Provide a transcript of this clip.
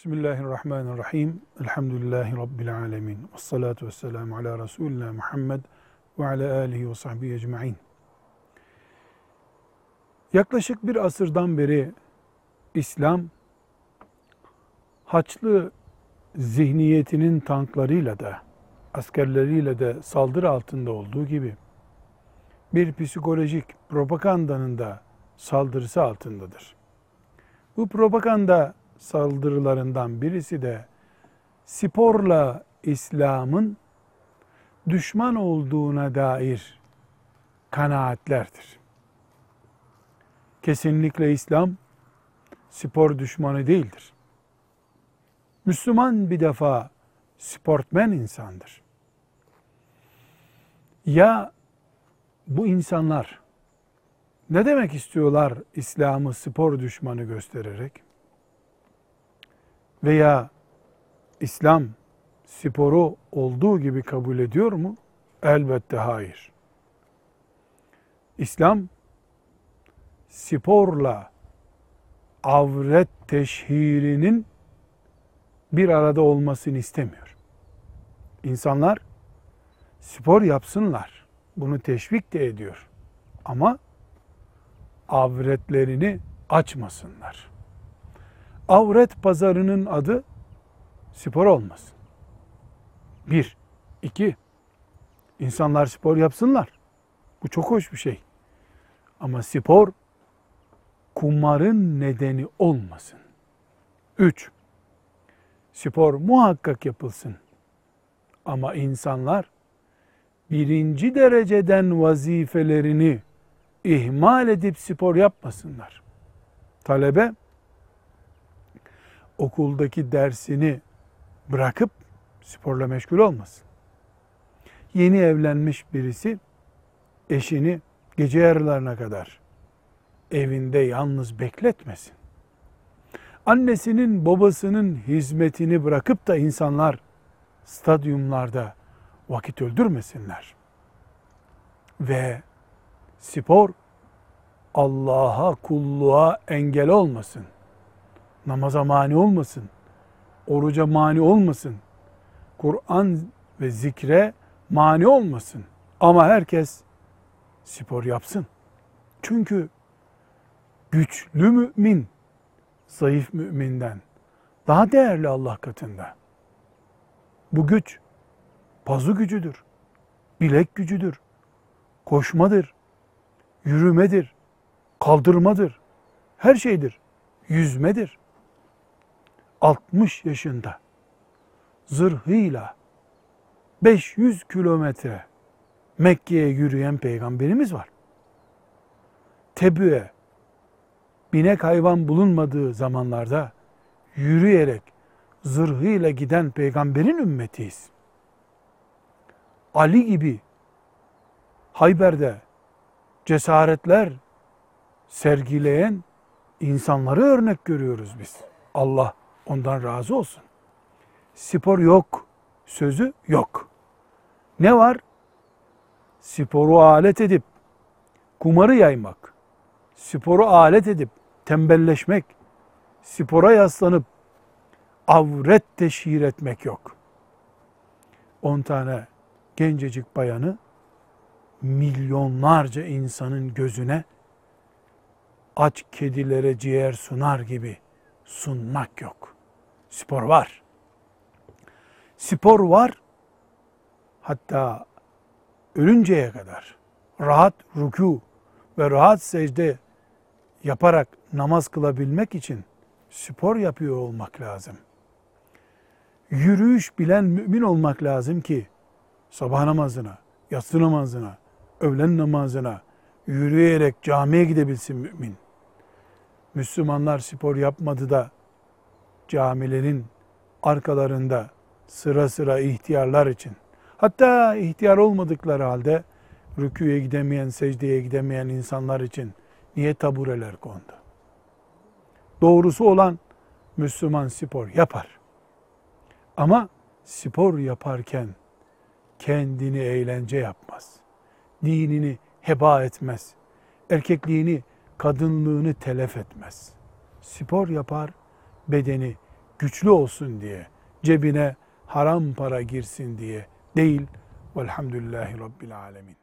Bismillahirrahmanirrahim. Elhamdülillahi Rabbil alemin. Ve salatu ve selamu ala Resulina Muhammed ve ala alihi ve sahbihi ecma'in. Yaklaşık bir asırdan beri İslam Haçlı zihniyetinin tanklarıyla da askerleriyle de saldırı altında olduğu gibi bir psikolojik propagandanın da saldırısı altındadır. Bu propaganda saldırılarından birisi de sporla İslam'ın düşman olduğuna dair kanaatlerdir. Kesinlikle İslam spor düşmanı değildir. Müslüman bir defa sportmen insandır. Ya bu insanlar ne demek istiyorlar İslam'ı spor düşmanı göstererek? Veya İslam sporu olduğu gibi kabul ediyor mu? Elbette hayır. İslam sporla avret teşhirinin bir arada olmasını istemiyor. İnsanlar spor yapsınlar. Bunu teşvik de ediyor. Ama avretlerini açmasınlar. Avret pazarının adı spor olmasın. Bir. iki. İnsanlar spor yapsınlar. Bu çok hoş bir şey. Ama spor kumarın nedeni olmasın. Üç. Spor muhakkak yapılsın. Ama insanlar birinci dereceden vazifelerini ihmal edip spor yapmasınlar. Talebe okuldaki dersini bırakıp sporla meşgul olmasın. Yeni evlenmiş birisi eşini gece yarılarına kadar evinde yalnız bekletmesin. Annesinin babasının hizmetini bırakıp da insanlar stadyumlarda vakit öldürmesinler. Ve spor Allah'a kulluğa engel olmasın. Namaza mani olmasın. Oruca mani olmasın. Kur'an ve zikre mani olmasın. Ama herkes spor yapsın. Çünkü güçlü mümin zayıf müminden daha değerli Allah katında. Bu güç pazu gücüdür, bilek gücüdür, koşmadır, yürümedir, kaldırmadır, her şeydir, yüzmedir. 60 yaşında zırhıyla 500 kilometre Mekke'ye yürüyen peygamberimiz var. Tebü'ye binek hayvan bulunmadığı zamanlarda yürüyerek zırhıyla giden peygamberin ümmetiyiz. Ali gibi Hayber'de cesaretler sergileyen insanları örnek görüyoruz biz. Allah ondan razı olsun. Spor yok, sözü yok. Ne var? Sporu alet edip kumarı yaymak, sporu alet edip tembelleşmek, spora yaslanıp avret teşhir etmek yok. 10 tane gencecik bayanı milyonlarca insanın gözüne aç kedilere ciğer sunar gibi sunmak yok. Spor var. Spor var. Hatta ölünceye kadar rahat ruku ve rahat secde yaparak namaz kılabilmek için spor yapıyor olmak lazım. Yürüyüş bilen mümin olmak lazım ki sabah namazına, yatsı namazına, öğlen namazına yürüyerek camiye gidebilsin mümin. Müslümanlar spor yapmadı da camilerin arkalarında sıra sıra ihtiyarlar için hatta ihtiyar olmadıkları halde rüküye gidemeyen, secdeye gidemeyen insanlar için niye tabureler kondu? Doğrusu olan Müslüman spor yapar. Ama spor yaparken kendini eğlence yapmaz. Dinini heba etmez. Erkekliğini, kadınlığını telef etmez. Spor yapar, bedeni güçlü olsun diye, cebine haram para girsin diye değil. Velhamdülillahi Rabbil Alemin.